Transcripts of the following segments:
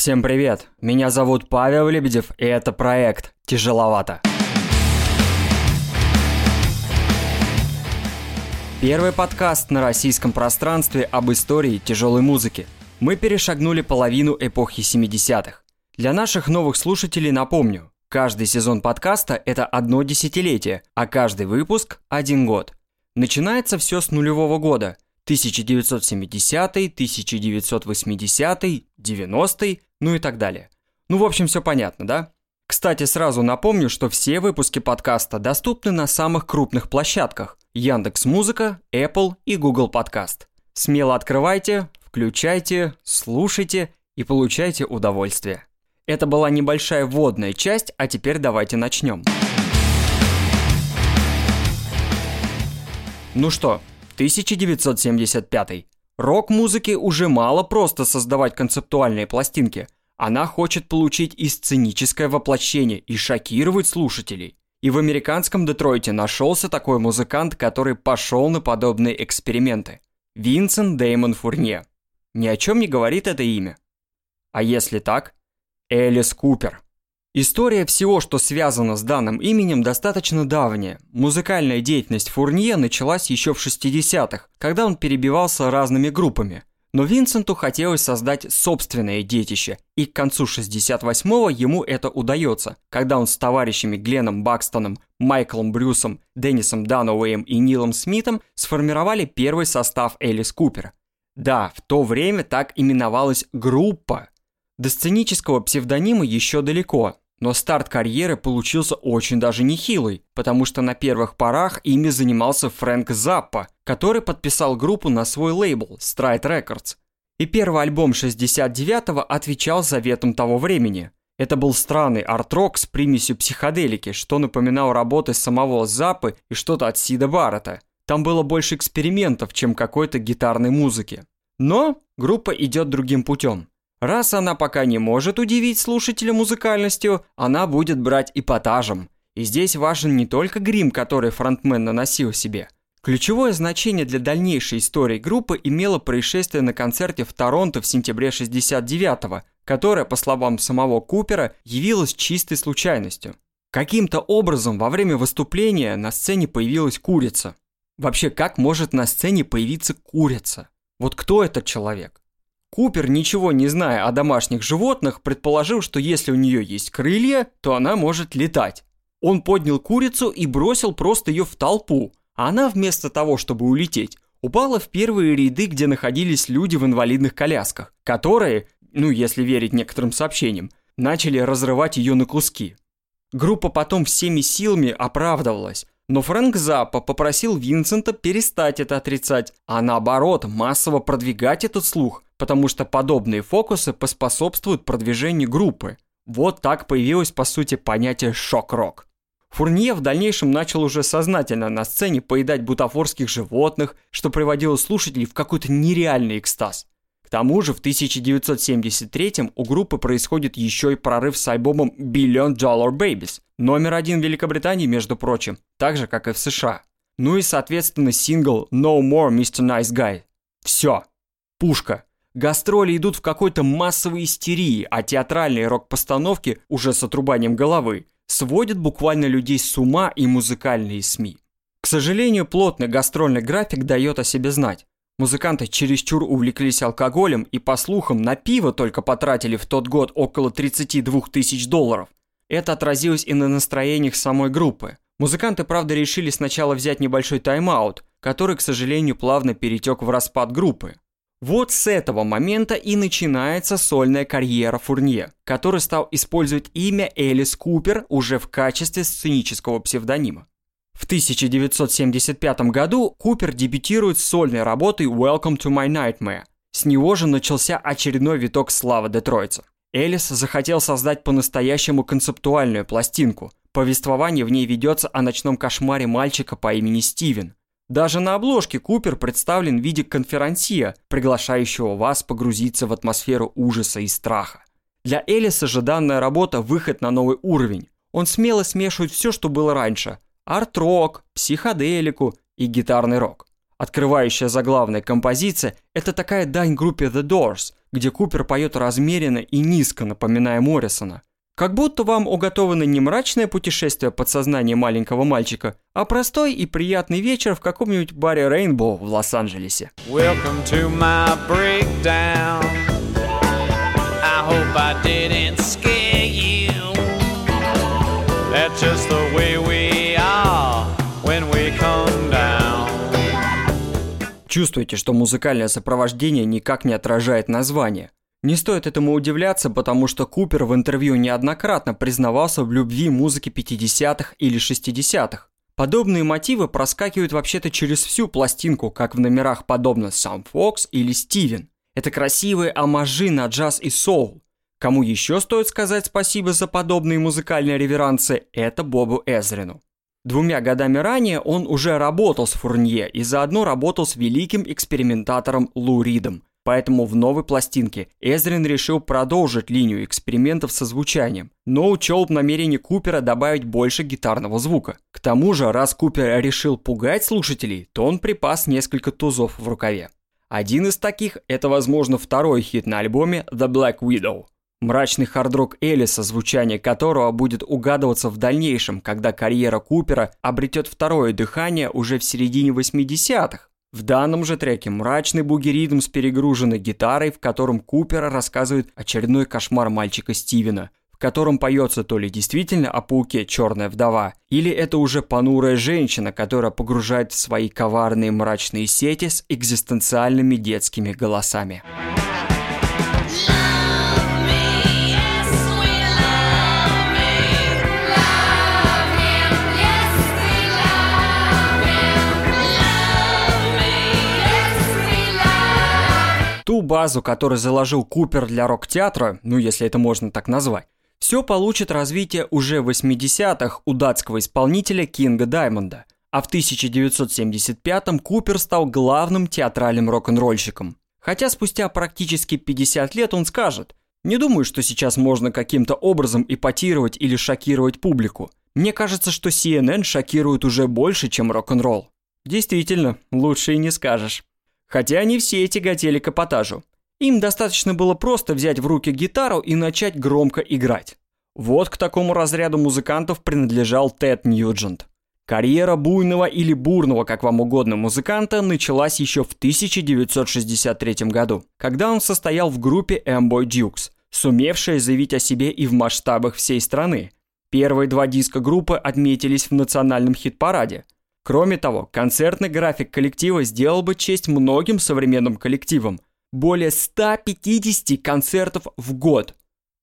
Всем привет! Меня зовут Павел Лебедев, и это проект «Тяжеловато». Первый подкаст на российском пространстве об истории тяжелой музыки. Мы перешагнули половину эпохи 70-х. Для наших новых слушателей напомню, каждый сезон подкаста – это одно десятилетие, а каждый выпуск – один год. Начинается все с нулевого года – 1970, 1980, 90, ну и так далее. Ну, в общем, все понятно, да? Кстати, сразу напомню, что все выпуски подкаста доступны на самых крупных площадках – Яндекс Музыка, Apple и Google Подкаст. Смело открывайте, включайте, слушайте и получайте удовольствие. Это была небольшая вводная часть, а теперь давайте начнем. Ну что, 1975. Рок-музыке уже мало просто создавать концептуальные пластинки. Она хочет получить и сценическое воплощение и шокировать слушателей. И в американском Детройте нашелся такой музыкант, который пошел на подобные эксперименты. Винсент Деймон Фурнье. Ни о чем не говорит это имя. А если так? Элис Купер – История всего, что связано с данным именем, достаточно давняя. Музыкальная деятельность Фурнье началась еще в 60-х, когда он перебивался разными группами. Но Винсенту хотелось создать собственное детище, и к концу 68-го ему это удается, когда он с товарищами Гленном Бакстоном, Майклом Брюсом, Деннисом Дануэем и Нилом Смитом сформировали первый состав Элис Купер. Да, в то время так именовалась группа. До сценического псевдонима еще далеко, но старт карьеры получился очень даже нехилый, потому что на первых порах ими занимался Фрэнк Заппа, который подписал группу на свой лейбл Stride Records. И первый альбом 69-го отвечал заветам того времени. Это был странный арт-рок с примесью психоделики, что напоминал работы самого Заппы и что-то от Сида Баррета. Там было больше экспериментов, чем какой-то гитарной музыки. Но группа идет другим путем. Раз она пока не может удивить слушателя музыкальностью, она будет брать эпатажем. И здесь важен не только грим, который фронтмен наносил себе. Ключевое значение для дальнейшей истории группы имело происшествие на концерте в Торонто в сентябре 69-го, которое, по словам самого Купера, явилось чистой случайностью. Каким-то образом во время выступления на сцене появилась курица. Вообще, как может на сцене появиться курица? Вот кто этот человек? Купер, ничего не зная о домашних животных, предположил, что если у нее есть крылья, то она может летать. Он поднял курицу и бросил просто ее в толпу, а она вместо того, чтобы улететь, упала в первые ряды, где находились люди в инвалидных колясках, которые, ну если верить некоторым сообщениям, начали разрывать ее на куски. Группа потом всеми силами оправдывалась, но Фрэнк Заппа попросил Винсента перестать это отрицать, а наоборот массово продвигать этот слух – потому что подобные фокусы поспособствуют продвижению группы. Вот так появилось по сути понятие «шок-рок». Фурнье в дальнейшем начал уже сознательно на сцене поедать бутафорских животных, что приводило слушателей в какой-то нереальный экстаз. К тому же в 1973 у группы происходит еще и прорыв с альбомом Billion Dollar Babies, номер один в Великобритании, между прочим, так же, как и в США. Ну и, соответственно, сингл No More Mr. Nice Guy. Все. Пушка. Гастроли идут в какой-то массовой истерии, а театральные рок-постановки, уже с отрубанием головы, сводят буквально людей с ума и музыкальные СМИ. К сожалению, плотный гастрольный график дает о себе знать. Музыканты чересчур увлеклись алкоголем и, по слухам, на пиво только потратили в тот год около 32 тысяч долларов. Это отразилось и на настроениях самой группы. Музыканты, правда, решили сначала взять небольшой тайм-аут, который, к сожалению, плавно перетек в распад группы. Вот с этого момента и начинается сольная карьера Фурнье, который стал использовать имя Элис Купер уже в качестве сценического псевдонима. В 1975 году Купер дебютирует с сольной работой «Welcome to my nightmare». С него же начался очередной виток славы Детройца. Элис захотел создать по-настоящему концептуальную пластинку. Повествование в ней ведется о ночном кошмаре мальчика по имени Стивен, даже на обложке Купер представлен в виде конферансье, приглашающего вас погрузиться в атмосферу ужаса и страха. Для Элиса же данная работа – выход на новый уровень. Он смело смешивает все, что было раньше – арт-рок, психоделику и гитарный рок. Открывающая заглавная композиция – это такая дань группе The Doors, где Купер поет размеренно и низко, напоминая Моррисона. Как будто вам уготовано не мрачное путешествие под сознание маленького мальчика, а простой и приятный вечер в каком-нибудь баре Рейнбоу в Лос-Анджелесе. Welcome to my breakdown. I hope I didn't scare you. That's just the way we are when we come down. Чувствуете, что музыкальное сопровождение никак не отражает название – не стоит этому удивляться, потому что Купер в интервью неоднократно признавался в любви музыки 50-х или 60-х. Подобные мотивы проскакивают вообще-то через всю пластинку, как в номерах подобно «Сам Фокс» или «Стивен». Это красивые амажи на джаз и соул. Кому еще стоит сказать спасибо за подобные музыкальные реверансы, это Бобу Эзрину. Двумя годами ранее он уже работал с Фурнье и заодно работал с великим экспериментатором Лу Ридом – Поэтому в новой пластинке Эзрин решил продолжить линию экспериментов со звучанием, но учел намерение Купера добавить больше гитарного звука. К тому же, раз Купер решил пугать слушателей, то он припас несколько тузов в рукаве. Один из таких – это, возможно, второй хит на альбоме «The Black Widow». Мрачный хардрок Элиса, звучание которого будет угадываться в дальнейшем, когда карьера Купера обретет второе дыхание уже в середине 80-х, в данном же треке мрачный бугеридм с перегруженной гитарой, в котором Купер рассказывает очередной кошмар мальчика Стивена, в котором поется то ли действительно о пауке «Черная вдова», или это уже понурая женщина, которая погружает в свои коварные мрачные сети с экзистенциальными детскими голосами. Базу, которую заложил Купер для рок-театра, ну если это можно так назвать, все получит развитие уже в 80-х у датского исполнителя Кинга Даймонда, а в 1975-м Купер стал главным театральным рок-н-ролльщиком. Хотя спустя практически 50 лет он скажет, не думаю, что сейчас можно каким-то образом эпатировать или шокировать публику. Мне кажется, что CNN шокирует уже больше, чем рок-н-ролл. Действительно, лучше и не скажешь. Хотя не все тяготели к эпатажу. Им достаточно было просто взять в руки гитару и начать громко играть. Вот к такому разряду музыкантов принадлежал Тед Ньюджент. Карьера буйного или бурного, как вам угодно, музыканта началась еще в 1963 году, когда он состоял в группе Amboy Dukes, сумевшая заявить о себе и в масштабах всей страны. Первые два диска группы отметились в национальном хит-параде – Кроме того, концертный график коллектива сделал бы честь многим современным коллективам. Более 150 концертов в год.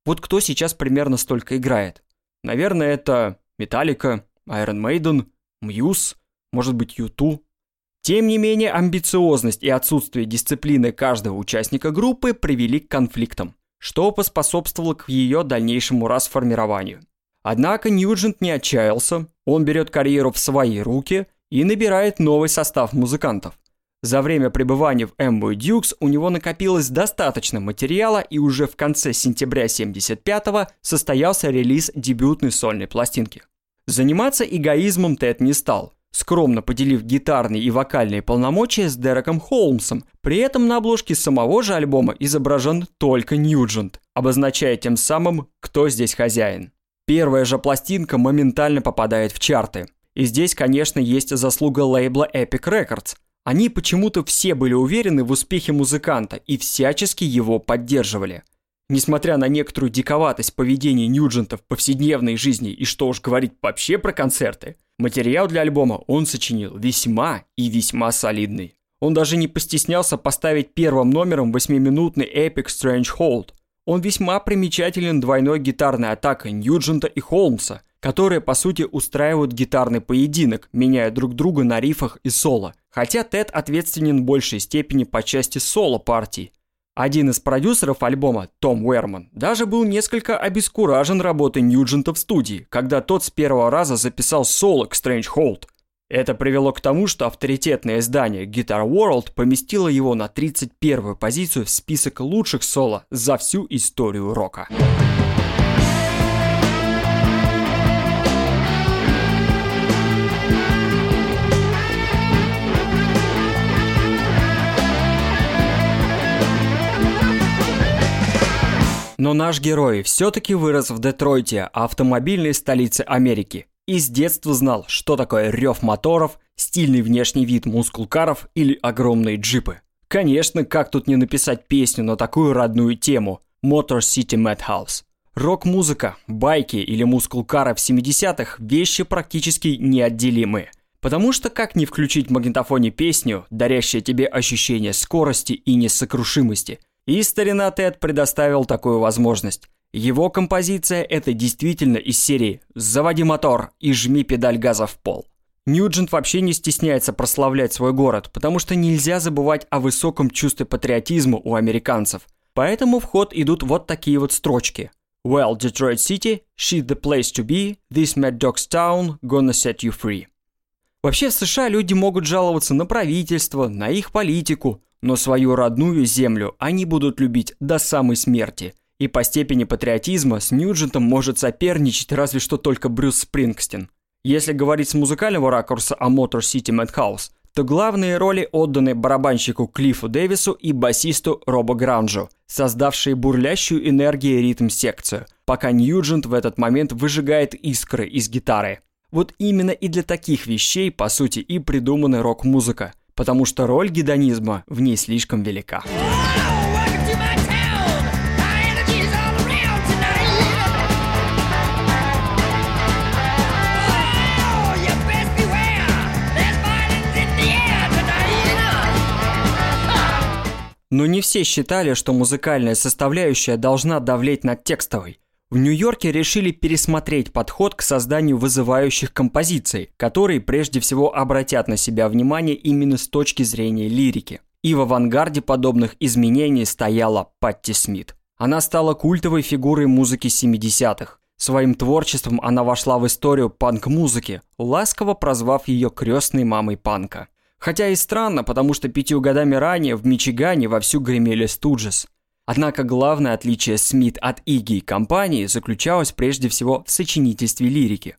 Вот кто сейчас примерно столько играет? Наверное, это Metallica, Iron Maiden, Muse, может быть, U2. Тем не менее, амбициозность и отсутствие дисциплины каждого участника группы привели к конфликтам, что поспособствовало к ее дальнейшему расформированию. Однако Ньюджент не отчаялся, он берет карьеру в свои руки и набирает новый состав музыкантов. За время пребывания в Amboy Dukes у него накопилось достаточно материала, и уже в конце сентября 75-го состоялся релиз дебютной сольной пластинки. Заниматься эгоизмом Тед не стал, скромно поделив гитарные и вокальные полномочия с Дереком Холмсом. При этом на обложке самого же альбома изображен только Ньюджент, обозначая тем самым, кто здесь хозяин. Первая же пластинка моментально попадает в чарты. И здесь, конечно, есть заслуга лейбла Epic Records. Они почему-то все были уверены в успехе музыканта и всячески его поддерживали. Несмотря на некоторую диковатость поведения Ньюджента в повседневной жизни и что уж говорить вообще про концерты, материал для альбома он сочинил весьма и весьма солидный. Он даже не постеснялся поставить первым номером восьмиминутный Epic Strange Hold, он весьма примечателен двойной гитарной атакой Ньюджента и Холмса, которые, по сути, устраивают гитарный поединок, меняя друг друга на рифах и соло. Хотя Тед ответственен в большей степени по части соло-партий. Один из продюсеров альбома, Том Уэрман, даже был несколько обескуражен работой Ньюджента в студии, когда тот с первого раза записал соло к Strange Hold – это привело к тому, что авторитетное издание Guitar World поместило его на 31-ю позицию в список лучших соло за всю историю рока. Но наш герой все-таки вырос в Детройте, автомобильной столице Америки, и с детства знал, что такое рев моторов, стильный внешний вид мускулкаров или огромные джипы. Конечно, как тут не написать песню на такую родную тему Motor City Madhouse. Рок-музыка, байки или мускулкары в 70-х – вещи практически неотделимые. Потому что как не включить в магнитофоне песню, дарящую тебе ощущение скорости и несокрушимости? И старина Тед предоставил такую возможность. Его композиция – это действительно из серии «Заводи мотор и жми педаль газа в пол». Ньюджент вообще не стесняется прославлять свой город, потому что нельзя забывать о высоком чувстве патриотизма у американцев. Поэтому в ход идут вот такие вот строчки. Well, Detroit City, she's the place to be, this Mad Dog's town gonna set you free. Вообще в США люди могут жаловаться на правительство, на их политику, но свою родную землю они будут любить до самой смерти. И по степени патриотизма с Ньюджентом может соперничать разве что только Брюс Спрингстин. Если говорить с музыкального ракурса о Motor City Madhouse, то главные роли отданы барабанщику Клиффу Дэвису и басисту Робо Гранжу, создавшие бурлящую энергию ритм-секцию, пока Ньюджент в этот момент выжигает искры из гитары. Вот именно и для таких вещей, по сути, и придумана рок-музыка, потому что роль гедонизма в ней слишком велика. Но не все считали, что музыкальная составляющая должна давлеть над текстовой. В Нью-Йорке решили пересмотреть подход к созданию вызывающих композиций, которые прежде всего обратят на себя внимание именно с точки зрения лирики. И в авангарде подобных изменений стояла Патти Смит. Она стала культовой фигурой музыки 70-х. Своим творчеством она вошла в историю панк-музыки, ласково прозвав ее крестной мамой панка. Хотя и странно, потому что пятью годами ранее в Мичигане вовсю гремели Студжес. Однако главное отличие Смит от Иги и компании заключалось прежде всего в сочинительстве лирики.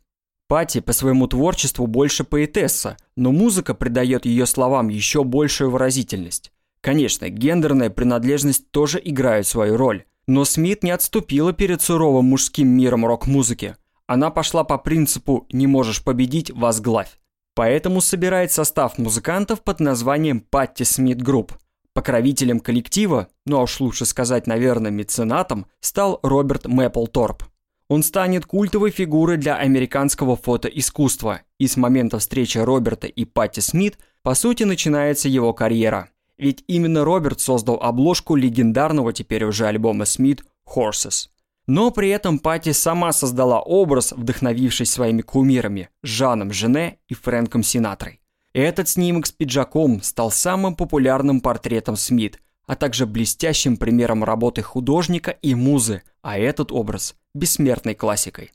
Пати по своему творчеству больше поэтесса, но музыка придает ее словам еще большую выразительность. Конечно, гендерная принадлежность тоже играет свою роль, но Смит не отступила перед суровым мужским миром рок-музыки. Она пошла по принципу «не можешь победить – возглавь». Поэтому собирает состав музыкантов под названием Patti Smith Group. Покровителем коллектива, ну а уж лучше сказать, наверное, меценатом, стал Роберт Мэпплторп. Он станет культовой фигурой для американского фотоискусства, и с момента встречи Роберта и Патти Смит, по сути, начинается его карьера. Ведь именно Роберт создал обложку легендарного теперь уже альбома Смит «Horses». Но при этом Патти сама создала образ, вдохновившись своими кумирами Жаном Жене и Фрэнком Синатрой. Этот снимок с пиджаком стал самым популярным портретом Смит, а также блестящим примером работы художника и музы, а этот образ – бессмертной классикой.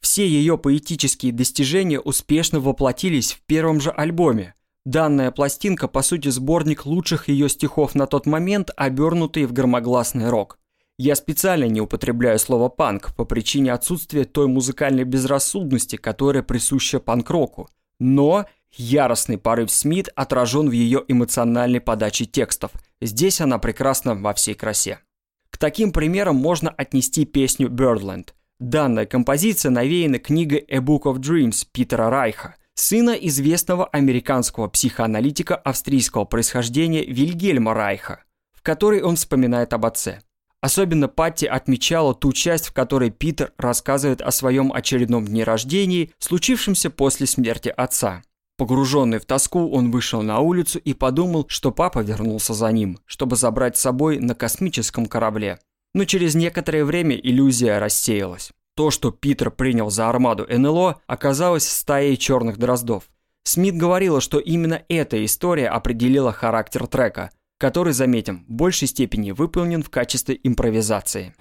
Все ее поэтические достижения успешно воплотились в первом же альбоме. Данная пластинка, по сути, сборник лучших ее стихов на тот момент, обернутый в громогласный рок. Я специально не употребляю слово «панк» по причине отсутствия той музыкальной безрассудности, которая присуща панк-року. Но яростный порыв Смит отражен в ее эмоциональной подаче текстов. Здесь она прекрасна во всей красе. К таким примерам можно отнести песню «Birdland». Данная композиция навеяна книгой «A Book of Dreams» Питера Райха, сына известного американского психоаналитика австрийского происхождения Вильгельма Райха, в которой он вспоминает об отце – Особенно Патти отмечала ту часть, в которой Питер рассказывает о своем очередном дне рождения, случившемся после смерти отца. Погруженный в тоску, он вышел на улицу и подумал, что папа вернулся за ним, чтобы забрать с собой на космическом корабле. Но через некоторое время иллюзия рассеялась. То, что Питер принял за армаду НЛО, оказалось стаей черных дроздов. Смит говорила, что именно эта история определила характер трека – который, заметим, в большей степени выполнен в качестве импровизации.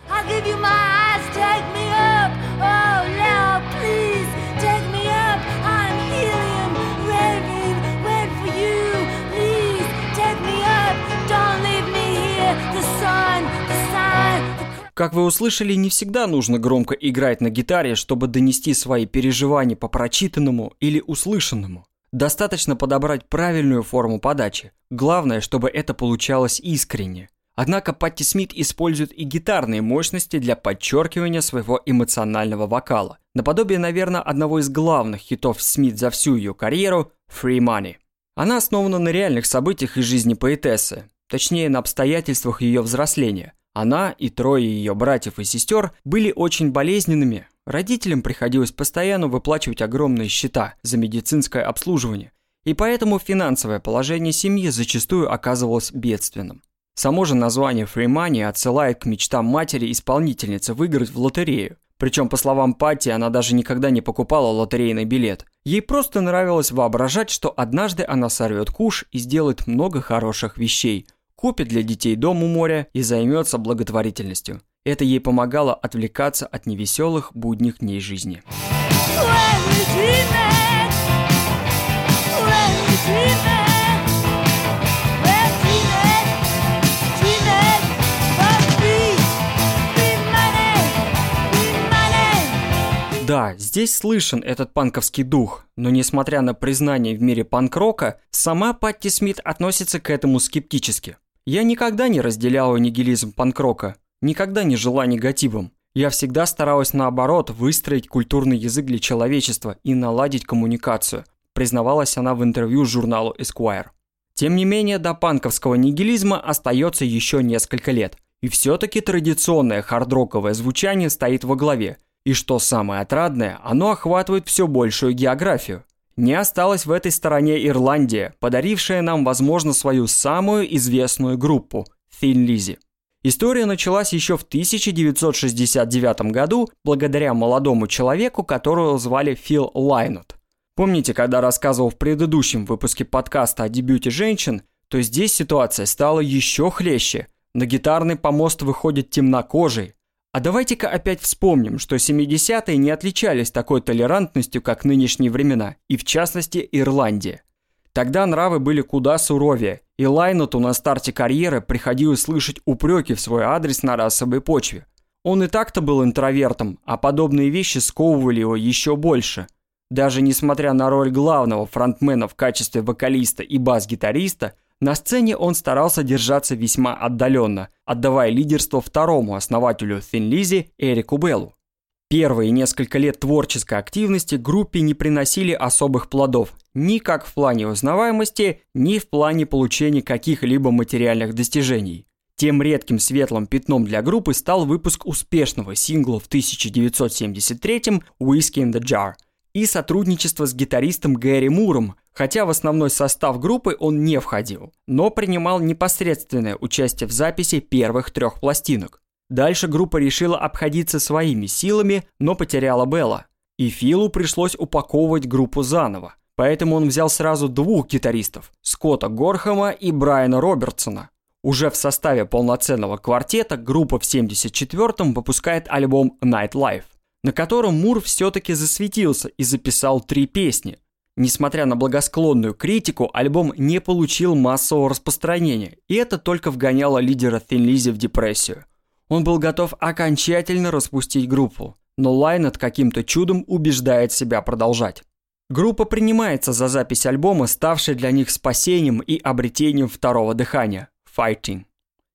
Как вы услышали, не всегда нужно громко играть на гитаре, чтобы донести свои переживания по прочитанному или услышанному. Достаточно подобрать правильную форму подачи. Главное, чтобы это получалось искренне. Однако Патти Смит использует и гитарные мощности для подчеркивания своего эмоционального вокала. Наподобие, наверное, одного из главных хитов Смит за всю ее карьеру «Free Money». Она основана на реальных событиях из жизни поэтессы, точнее на обстоятельствах ее взросления. Она и трое ее братьев и сестер были очень болезненными. Родителям приходилось постоянно выплачивать огромные счета за медицинское обслуживание, и поэтому финансовое положение семьи зачастую оказывалось бедственным. Само же название Free Money отсылает к мечтам матери-исполнительницы выиграть в лотерею. Причем, по словам Патти, она даже никогда не покупала лотерейный билет. Ей просто нравилось воображать, что однажды она сорвет куш и сделает много хороших вещей. Купит для детей дом у моря и займется благотворительностью. Это ей помогало отвлекаться от невеселых будних дней жизни. Да, здесь слышен этот панковский дух, но несмотря на признание в мире панк-рока, сама Патти Смит относится к этому скептически. Я никогда не разделяла нигилизм панк-рока, никогда не жила негативом. Я всегда старалась наоборот выстроить культурный язык для человечества и наладить коммуникацию, признавалась она в интервью журналу Esquire. Тем не менее, до панковского нигилизма остается еще несколько лет. И все-таки традиционное хардроковое звучание стоит во главе – и что самое отрадное, оно охватывает все большую географию. Не осталась в этой стороне Ирландия, подарившая нам, возможно, свою самую известную группу – Thin Lizzy. История началась еще в 1969 году благодаря молодому человеку, которого звали Фил Лайнут. Помните, когда рассказывал в предыдущем выпуске подкаста о дебюте женщин, то здесь ситуация стала еще хлеще. На гитарный помост выходит темнокожий, а давайте-ка опять вспомним, что 70-е не отличались такой толерантностью, как нынешние времена, и в частности Ирландия. Тогда нравы были куда суровее, и Лайноту на старте карьеры приходилось слышать упреки в свой адрес на расовой почве. Он и так-то был интровертом, а подобные вещи сковывали его еще больше. Даже несмотря на роль главного фронтмена в качестве вокалиста и бас-гитариста – на сцене он старался держаться весьма отдаленно, отдавая лидерство второму основателю Thin Lizzy Эрику Беллу. Первые несколько лет творческой активности группе не приносили особых плодов ни как в плане узнаваемости, ни в плане получения каких-либо материальных достижений. Тем редким светлым пятном для группы стал выпуск успешного сингла в 1973-м «Whiskey in the Jar» и сотрудничество с гитаристом Гэри Муром, хотя в основной состав группы он не входил, но принимал непосредственное участие в записи первых трех пластинок. Дальше группа решила обходиться своими силами, но потеряла Белла. И Филу пришлось упаковывать группу заново. Поэтому он взял сразу двух гитаристов – Скотта Горхама и Брайана Робертсона. Уже в составе полноценного квартета группа в 74-м выпускает альбом Night Life, на котором Мур все-таки засветился и записал три песни – Несмотря на благосклонную критику, альбом не получил массового распространения, и это только вгоняло лидера Thin Lizzy в депрессию. Он был готов окончательно распустить группу, но Лайнет каким-то чудом убеждает себя продолжать. Группа принимается за запись альбома, ставшей для них спасением и обретением второго дыхания – Fighting.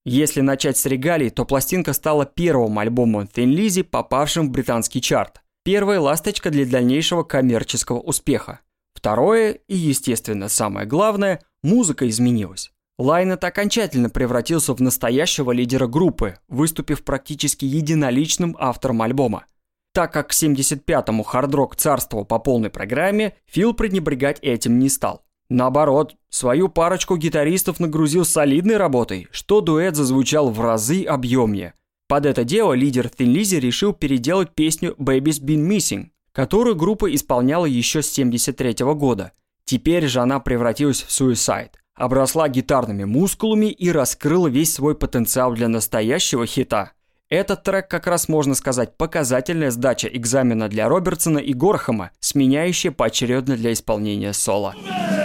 Если начать с регалий, то пластинка стала первым альбомом Thin Lizzy, попавшим в британский чарт. Первая ласточка для дальнейшего коммерческого успеха. Второе, и, естественно, самое главное, музыка изменилась. Лайнет окончательно превратился в настоящего лидера группы, выступив практически единоличным автором альбома. Так как к 75-му хард-рок царствовал по полной программе, Фил пренебрегать этим не стал. Наоборот, свою парочку гитаристов нагрузил солидной работой, что дуэт зазвучал в разы объемнее. Под это дело лидер Thin Lizzy решил переделать песню «Baby's Been Missing», которую группа исполняла еще с 73 года. Теперь же она превратилась в Suicide, обросла гитарными мускулами и раскрыла весь свой потенциал для настоящего хита. Этот трек, как раз можно сказать, показательная сдача экзамена для Робертсона и Горхама, сменяющая поочередно для исполнения соло. В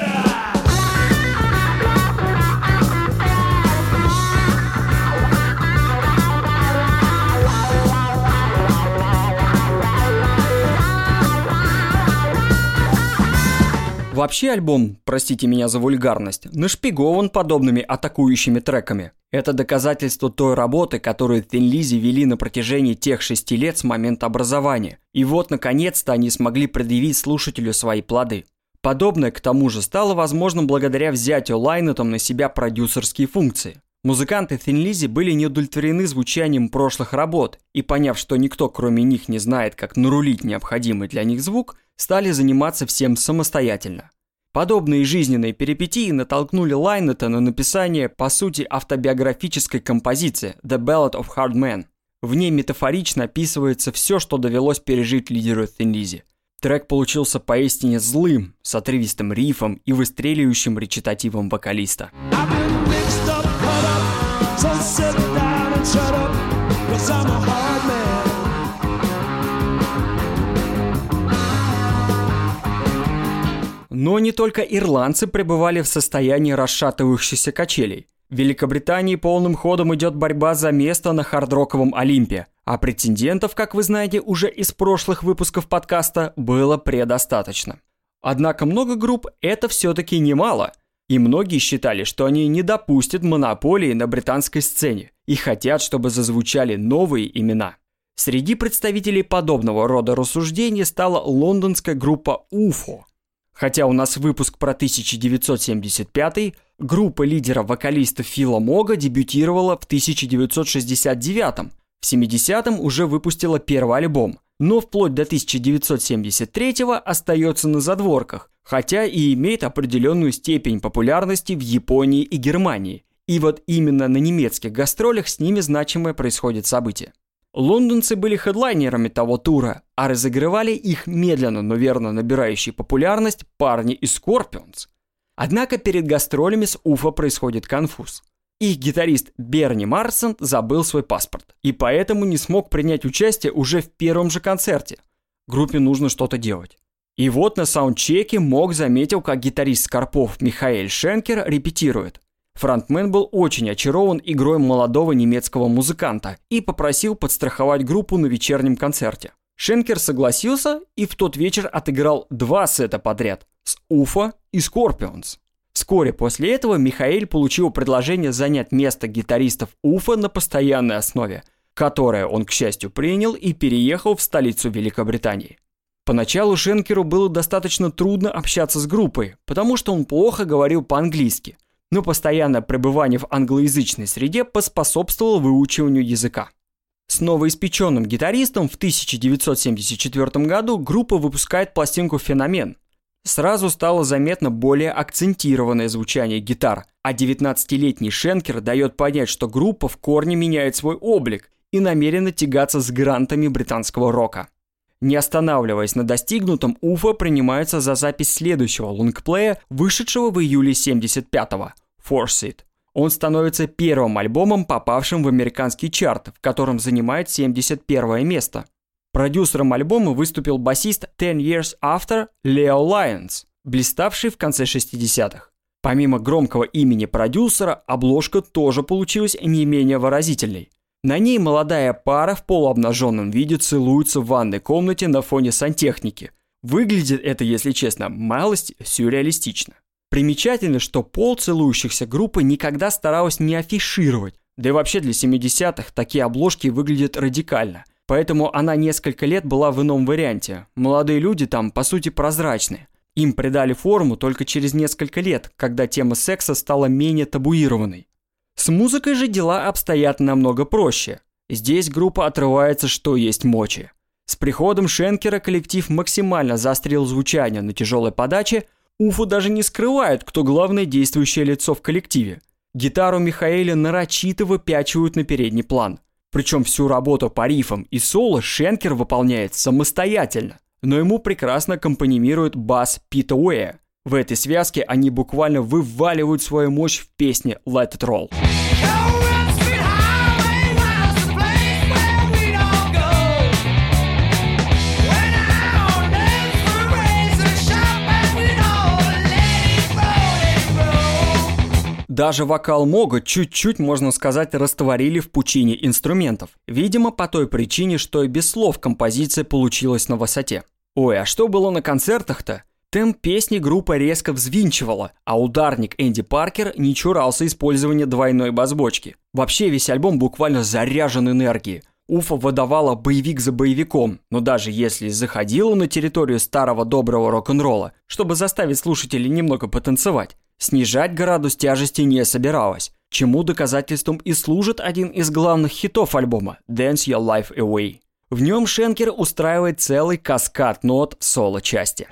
Вообще альбом, простите меня за вульгарность, нашпигован подобными атакующими треками. Это доказательство той работы, которую Thin Lizzy вели на протяжении тех шести лет с момента образования. И вот, наконец-то, они смогли предъявить слушателю свои плоды. Подобное, к тому же, стало возможным благодаря взятию Лайнетом на себя продюсерские функции. Музыканты Thin Lizzy были не удовлетворены звучанием прошлых работ и, поняв, что никто кроме них не знает, как нарулить необходимый для них звук, стали заниматься всем самостоятельно. Подобные жизненные перипетии натолкнули Лайнета на написание, по сути, автобиографической композиции «The Ballad of Hard Man». В ней метафорично описывается все, что довелось пережить лидеру Thin Lizzy. Трек получился поистине злым, с отрывистым рифом и выстреливающим речитативом вокалиста. Но не только ирландцы пребывали в состоянии расшатывающихся качелей. В Великобритании полным ходом идет борьба за место на хардроковом Олимпе, а претендентов, как вы знаете уже из прошлых выпусков подкаста, было предостаточно. Однако много групп – это все-таки немало, и многие считали, что они не допустят монополии на британской сцене и хотят, чтобы зазвучали новые имена. Среди представителей подобного рода рассуждений стала лондонская группа UFO – Хотя у нас выпуск про 1975 группа лидера вокалиста Фила Мога дебютировала в 1969 в 70-м уже выпустила первый альбом, но вплоть до 1973-го остается на задворках, хотя и имеет определенную степень популярности в Японии и Германии. И вот именно на немецких гастролях с ними значимое происходит событие. Лондонцы были хедлайнерами того тура, а разыгрывали их медленно, но верно набирающие популярность парни из Scorpions. Однако перед гастролями с UFO происходит конфуз. Их гитарист Берни Марсден забыл свой паспорт и поэтому не смог принять участие уже в первом же концерте. Группе нужно что-то делать. И вот на саундчеке Мог заметил, как гитарист Скорпов Михаэль Шенкер репетирует. Фронтмен был очень очарован игрой молодого немецкого музыканта и попросил подстраховать группу на вечернем концерте. Шенкер согласился и в тот вечер отыграл два сета подряд с UFO и Скорпионс. Вскоре после этого Михаил получил предложение занять место гитаристов Уфа на постоянной основе, которое он, к счастью, принял и переехал в столицу Великобритании. Поначалу Шенкеру было достаточно трудно общаться с группой, потому что он плохо говорил по-английски – но постоянное пребывание в англоязычной среде поспособствовало выучиванию языка. С новоиспеченным гитаристом в 1974 году группа выпускает пластинку «Феномен». Сразу стало заметно более акцентированное звучание гитар, а 19-летний Шенкер дает понять, что группа в корне меняет свой облик и намерена тягаться с грантами британского рока. Не останавливаясь на достигнутом, Уфа принимается за запись следующего лонгплея, вышедшего в июле 75-го – Force It. Он становится первым альбомом, попавшим в американский чарт, в котором занимает 71 место. Продюсером альбома выступил басист Ten Years After Leo Lyons, блиставший в конце 60-х. Помимо громкого имени продюсера, обложка тоже получилась не менее выразительной. На ней молодая пара в полуобнаженном виде целуется в ванной комнате на фоне сантехники. Выглядит это, если честно, малость сюрреалистично. Примечательно, что пол целующихся группы никогда старалась не афишировать. Да и вообще для 70-х такие обложки выглядят радикально. Поэтому она несколько лет была в ином варианте. Молодые люди там, по сути, прозрачные. Им придали форму только через несколько лет, когда тема секса стала менее табуированной. С музыкой же дела обстоят намного проще. Здесь группа отрывается что есть мочи. С приходом Шенкера коллектив максимально заострил звучание на тяжелой подаче, Уфу даже не скрывает, кто главное действующее лицо в коллективе. Гитару Михаэля нарочито выпячивают на передний план. Причем всю работу по рифам и соло Шенкер выполняет самостоятельно, но ему прекрасно аккомпанимирует бас Пита Уэя – в этой связке они буквально вываливают свою мощь в песне Let It Roll. Даже вокал Мога чуть-чуть, можно сказать, растворили в пучине инструментов. Видимо, по той причине, что и без слов композиция получилась на высоте. Ой, а что было на концертах-то? Темп песни группа резко взвинчивала, а ударник Энди Паркер не чурался использования двойной бас-бочки. Вообще весь альбом буквально заряжен энергией. Уфа выдавала боевик за боевиком, но даже если заходила на территорию старого доброго рок-н-ролла, чтобы заставить слушателей немного потанцевать, снижать градус тяжести не собиралась, чему доказательством и служит один из главных хитов альбома «Dance Your Life Away». В нем Шенкер устраивает целый каскад нот в соло-части.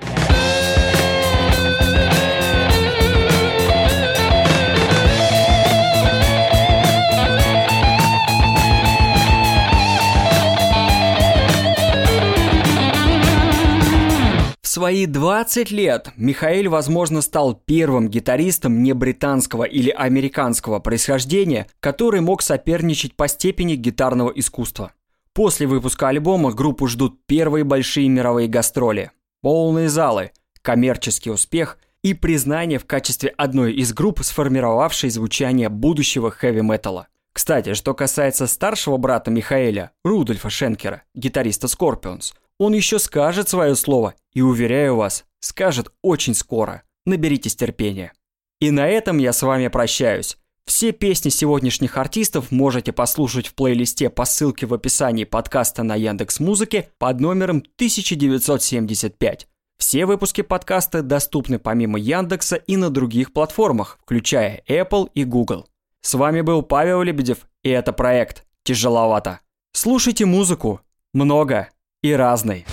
Свои 20 лет Михаил, возможно, стал первым гитаристом не британского или американского происхождения, который мог соперничать по степени гитарного искусства. После выпуска альбома группу ждут первые большие мировые гастроли, полные залы, коммерческий успех и признание в качестве одной из групп, сформировавшей звучание будущего хэви-металла. Кстати, что касается старшего брата Михаэля, Рудольфа Шенкера, гитариста Scorpions – он еще скажет свое слово, и, уверяю вас, скажет очень скоро. Наберитесь терпения. И на этом я с вами прощаюсь. Все песни сегодняшних артистов можете послушать в плейлисте по ссылке в описании подкаста на Яндекс Музыке под номером 1975. Все выпуски подкаста доступны помимо Яндекса и на других платформах, включая Apple и Google. С вами был Павел Лебедев, и это проект «Тяжеловато». Слушайте музыку. Много и разный.